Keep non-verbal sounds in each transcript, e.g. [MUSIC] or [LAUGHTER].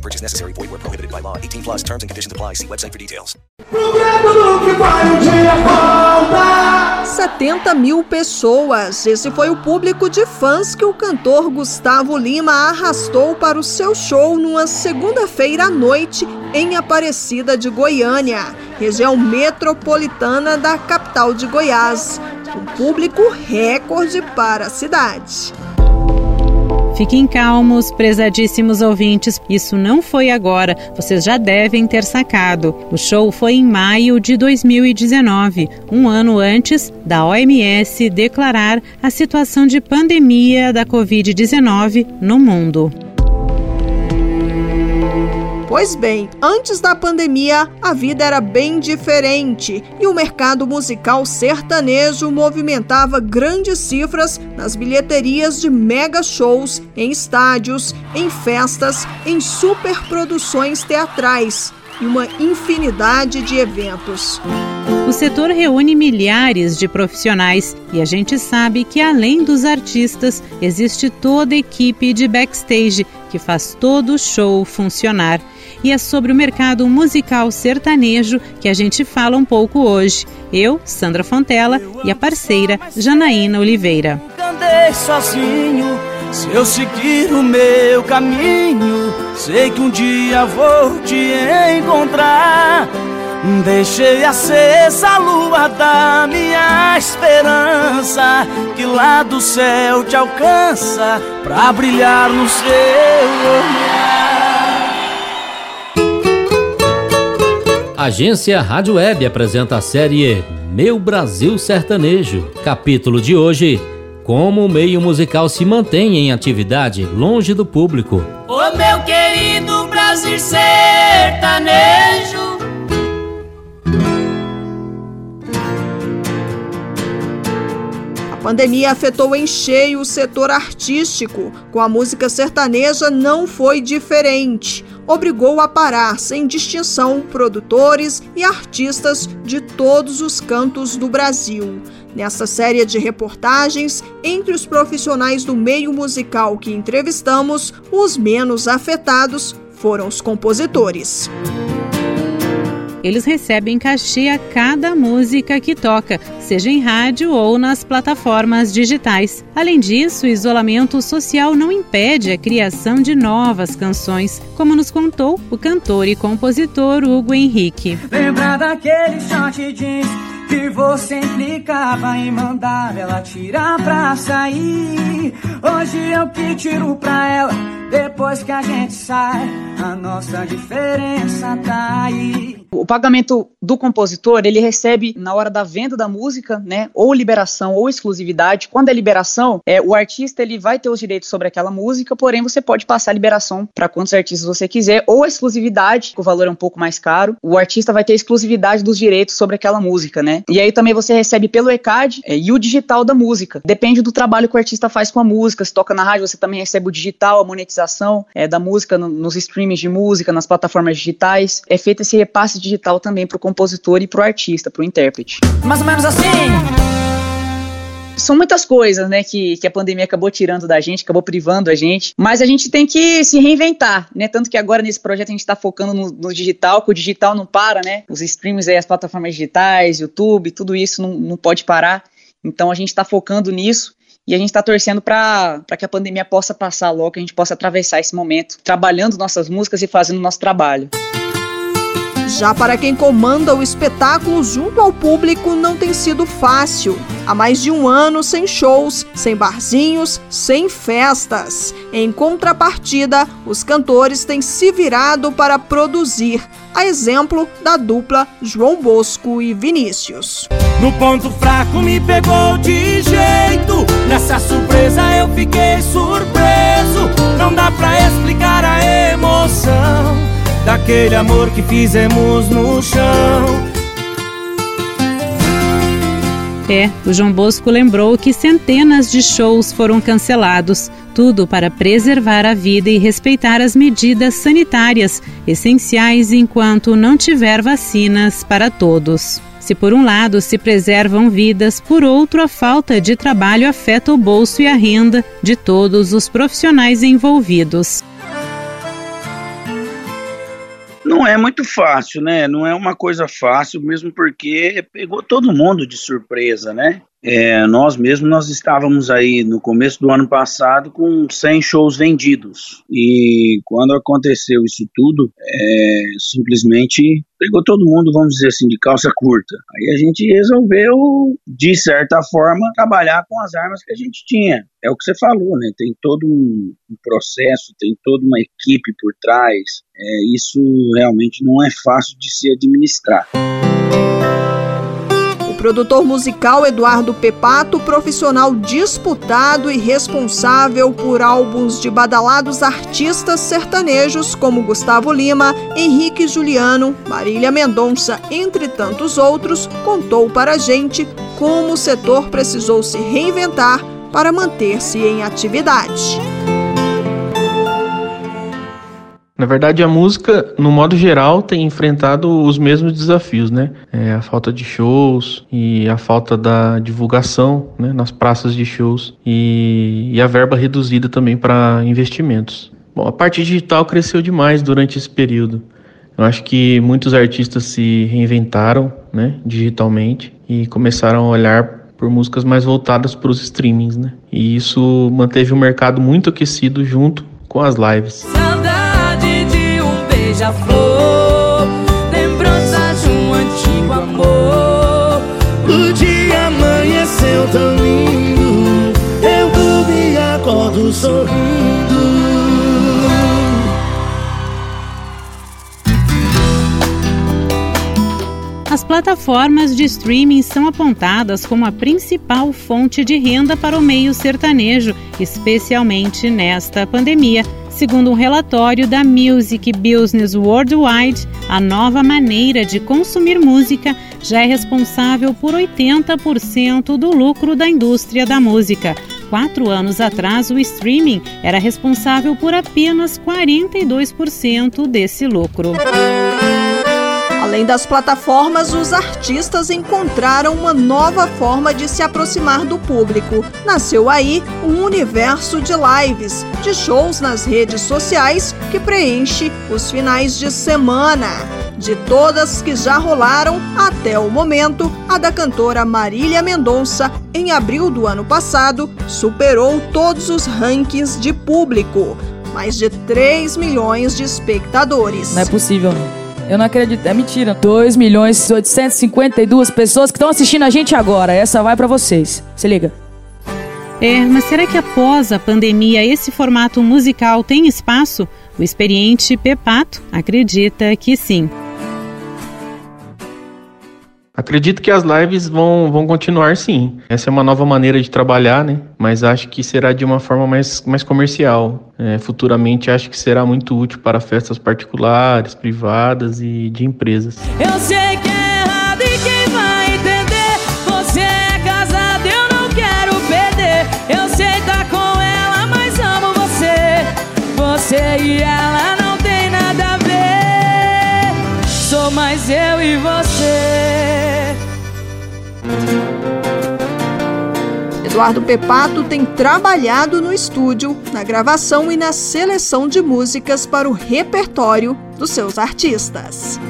Purchase necessary. Void where prohibited by law. 18 plus terms and conditions apply. See website for details. Programa que vai um dia volta. 70 mil pessoas. Esse foi o público de fãs que o cantor Gustavo Lima arrastou para o seu show numa segunda-feira à noite em Aparecida de Goiânia, região metropolitana da capital de Goiás. Um público recorde para a cidade. Fiquem calmos, prezadíssimos ouvintes, isso não foi agora, vocês já devem ter sacado. O show foi em maio de 2019, um ano antes da OMS declarar a situação de pandemia da Covid-19 no mundo. Pois bem, antes da pandemia, a vida era bem diferente e o mercado musical sertanejo movimentava grandes cifras nas bilheterias de mega shows, em estádios, em festas, em superproduções teatrais e uma infinidade de eventos. O setor reúne milhares de profissionais e a gente sabe que, além dos artistas, existe toda a equipe de backstage que faz todo o show funcionar. E é sobre o mercado musical sertanejo que a gente fala um pouco hoje. Eu, Sandra Fontela, e a parceira Janaína Oliveira. Andei sozinho, se eu seguir o meu caminho, sei que um dia vou te encontrar. Deixei acesa a lua da minha esperança Que lá do céu te alcança Pra brilhar no seu olhar Agência Rádio Web apresenta a série Meu Brasil Sertanejo Capítulo de hoje Como o meio musical se mantém em atividade longe do público Ô meu querido Brasil Sertanejo A pandemia afetou em cheio o setor artístico. Com a música sertaneja não foi diferente. Obrigou a parar, sem distinção, produtores e artistas de todos os cantos do Brasil. Nessa série de reportagens, entre os profissionais do meio musical que entrevistamos, os menos afetados foram os compositores. Eles recebem cachê a cada música que toca, seja em rádio ou nas plataformas digitais. Além disso, o isolamento social não impede a criação de novas canções, como nos contou o cantor e compositor Hugo Henrique. Lembra daquele short jeans que você implicava em mandar ela tirar pra sair? Hoje eu que tiro pra ela, depois que a gente sai, a nossa diferença tá aí. O pagamento do compositor, ele recebe na hora da venda da música, né, ou liberação ou exclusividade. Quando é liberação, é, o artista ele vai ter os direitos sobre aquela música, porém você pode passar a liberação para quantos artistas você quiser, ou exclusividade, que o valor é um pouco mais caro. O artista vai ter exclusividade dos direitos sobre aquela música, né? E aí também você recebe pelo ECAD é, e o digital da música. Depende do trabalho que o artista faz com a música. Se toca na rádio, você também recebe o digital, a monetização é, da música no, nos de música, nas plataformas digitais. É feito esse repasse digital também para o compositor e para o artista, para o intérprete. Mais ou menos assim. São muitas coisas, né, que, que a pandemia acabou tirando da gente, acabou privando a gente, mas a gente tem que se reinventar, né, tanto que agora nesse projeto a gente está focando no, no, digital, que o digital não para, né, os streams aí, as plataformas digitais, YouTube, tudo isso não, não pode parar, então a gente está focando nisso e a gente está torcendo para que a pandemia possa passar logo, que a gente possa atravessar esse momento, trabalhando nossas músicas e fazendo nosso trabalho. Já para quem comanda o espetáculo junto ao público não tem sido fácil. Há mais de um ano sem shows, sem barzinhos, sem festas. Em contrapartida, os cantores têm se virado para produzir, a exemplo da dupla João Bosco e Vinícius. No ponto fraco me pegou de jeito. Nessa surpresa eu fiquei surpreso. Não dá pra explicar a emoção daquele amor que fizemos no chão. É, o João Bosco lembrou que centenas de shows foram cancelados, tudo para preservar a vida e respeitar as medidas sanitárias essenciais enquanto não tiver vacinas para todos. Se por um lado se preservam vidas, por outro a falta de trabalho afeta o bolso e a renda de todos os profissionais envolvidos. Não é muito fácil, né? Não é uma coisa fácil, mesmo porque pegou todo mundo de surpresa, né? É, nós mesmos nós estávamos aí no começo do ano passado com 100 shows vendidos. E quando aconteceu isso tudo é, simplesmente pegou todo mundo vamos dizer assim de calça curta. Aí a gente resolveu de certa forma trabalhar com as armas que a gente tinha. É o que você falou né? Tem todo um, um processo tem toda uma equipe por trás. É, isso realmente não é fácil de se administrar produtor musical Eduardo Pepato, profissional disputado e responsável por álbuns de badalados artistas sertanejos como Gustavo Lima, Henrique Juliano, Marília Mendonça, entre tantos outros, contou para a gente como o setor precisou se reinventar para manter-se em atividade. Na verdade, a música, no modo geral, tem enfrentado os mesmos desafios, né? É a falta de shows e a falta da divulgação né, nas praças de shows e, e a verba reduzida também para investimentos. Bom, a parte digital cresceu demais durante esse período. Eu acho que muitos artistas se reinventaram né, digitalmente e começaram a olhar por músicas mais voltadas para os streamings, né? E isso manteve o mercado muito aquecido junto com as lives beija-flor, lembrança de um antigo amor. O dia amanheceu tão lindo, eu durmo e acordo sorrindo. As plataformas de streaming são apontadas como a principal fonte de renda para o meio sertanejo, especialmente nesta pandemia. Segundo um relatório da Music Business Worldwide, a nova maneira de consumir música já é responsável por 80% do lucro da indústria da música. Quatro anos atrás, o streaming era responsável por apenas 42% desse lucro. Além das plataformas, os artistas encontraram uma nova forma de se aproximar do público. Nasceu aí um universo de lives, de shows nas redes sociais que preenche os finais de semana. De todas que já rolaram até o momento, a da cantora Marília Mendonça, em abril do ano passado, superou todos os rankings de público. Mais de 3 milhões de espectadores. Não é possível, não. Eu não acredito, é mentira. 2 milhões e 852 pessoas que estão assistindo a gente agora. Essa vai para vocês. Se liga. É, mas será que após a pandemia esse formato musical tem espaço? O experiente Pepato acredita que sim. Acredito que as lives vão, vão continuar sim. Essa é uma nova maneira de trabalhar, né? Mas acho que será de uma forma mais, mais comercial. É, futuramente acho que será muito útil para festas particulares, privadas e de empresas. Eu sei que é errado e quem vai entender? Você é casado, eu não quero perder. Eu sei tá com ela, mas amo você. Você e ela não tem nada a ver. Sou mais eu e você. Eduardo Pepato tem trabalhado no estúdio, na gravação e na seleção de músicas para o repertório dos seus artistas.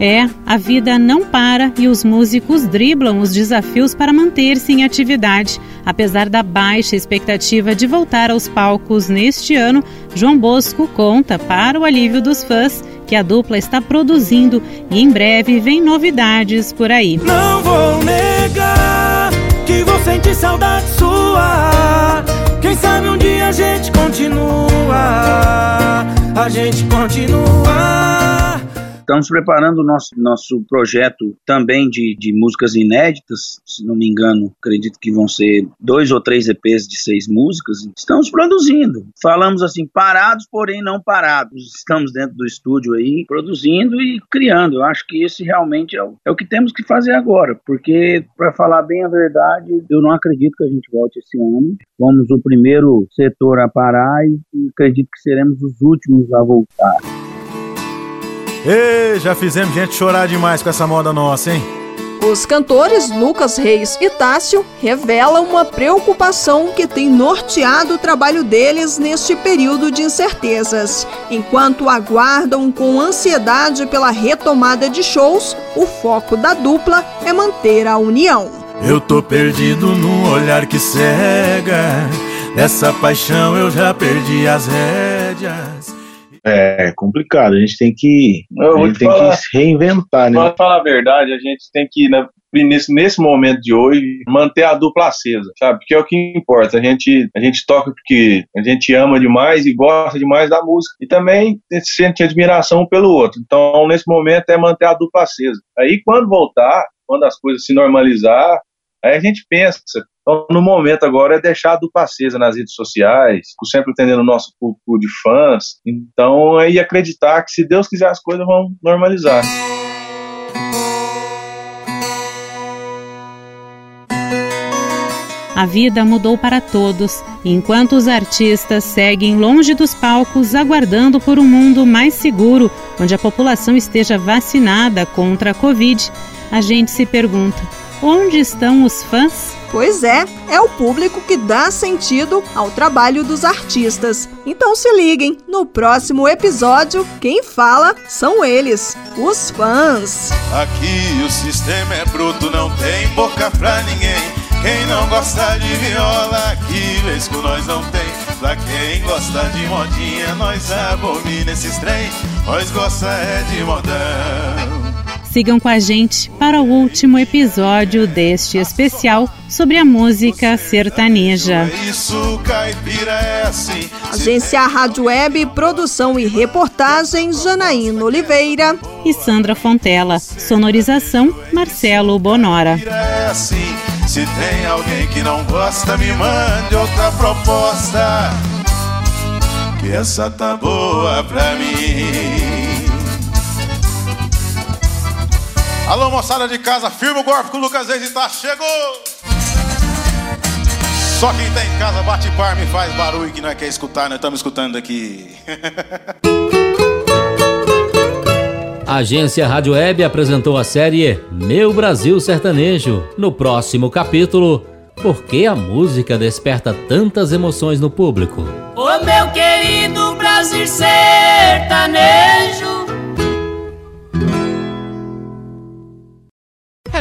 É, a vida não para e os músicos driblam os desafios para manter-se em atividade. Apesar da baixa expectativa de voltar aos palcos neste ano, João Bosco conta, para o alívio dos fãs, que a dupla está produzindo e em breve vem novidades por aí. Não vou negar sentir saudade sua. Quem sabe um dia a gente continua, a gente continua. Estamos preparando o nosso, nosso projeto também de, de músicas inéditas, se não me engano, acredito que vão ser dois ou três EPs de seis músicas. Estamos produzindo. Falamos assim, parados, porém não parados. Estamos dentro do estúdio aí, produzindo e criando. Eu acho que esse realmente é o, é o que temos que fazer agora, porque, para falar bem a verdade, eu não acredito que a gente volte esse ano. Fomos o primeiro setor a parar e acredito que seremos os últimos a voltar. Ei, já fizemos gente chorar demais com essa moda nossa, hein? Os cantores Lucas Reis e Tássio revelam uma preocupação que tem norteado o trabalho deles neste período de incertezas. Enquanto aguardam com ansiedade pela retomada de shows, o foco da dupla é manter a união. Eu tô perdido num olhar que cega. Nessa paixão eu já perdi as rédeas. É complicado, a gente tem que, Eu a gente te tem falar. que se reinventar, né? Pra falar a verdade, a gente tem que, né, nesse, nesse momento de hoje, manter a dupla acesa, sabe? Porque é o que importa. A gente, a gente toca porque a gente ama demais e gosta demais da música. E também sente admiração pelo outro. Então, nesse momento, é manter a dupla acesa. Aí, quando voltar, quando as coisas se normalizar, aí a gente pensa. Então, no momento agora é deixar a dupla acesa nas redes sociais, sempre atendendo o nosso público de fãs. Então, aí acreditar que, se Deus quiser, as coisas vão normalizar. A vida mudou para todos, enquanto os artistas seguem longe dos palcos, aguardando por um mundo mais seguro, onde a população esteja vacinada contra a Covid, a gente se pergunta: onde estão os fãs? Pois é, é o público que dá sentido ao trabalho dos artistas. Então se liguem, no próximo episódio, quem fala são eles, os fãs. Aqui o sistema é bruto, não tem boca pra ninguém. Quem não gosta de viola, aqui lesco nós não tem. Pra quem gosta de modinha, nós abomina esses trem. Nós gosta é de modão. Sigam com a gente para o último episódio deste especial sobre a música sertaneja. Isso, caipira é assim. Agência Rádio Web, produção e reportagem Janaína Oliveira e Sandra Fontela. Sonorização Marcelo Bonora. É assim. Se tem alguém que não gosta, me mande outra proposta. Que essa tá boa pra mim. Alô, moçada de casa, firma o golpe com o Lucas Reis e tá, chegou! Só quem tá em casa bate palma e faz barulho que não quer escutar, nós estamos escutando aqui. A [LAUGHS] agência Rádio Web apresentou a série Meu Brasil Sertanejo. No próximo capítulo, Por que a música desperta tantas emoções no público? Ô meu querido Brasil sertanejo.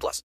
18 plus.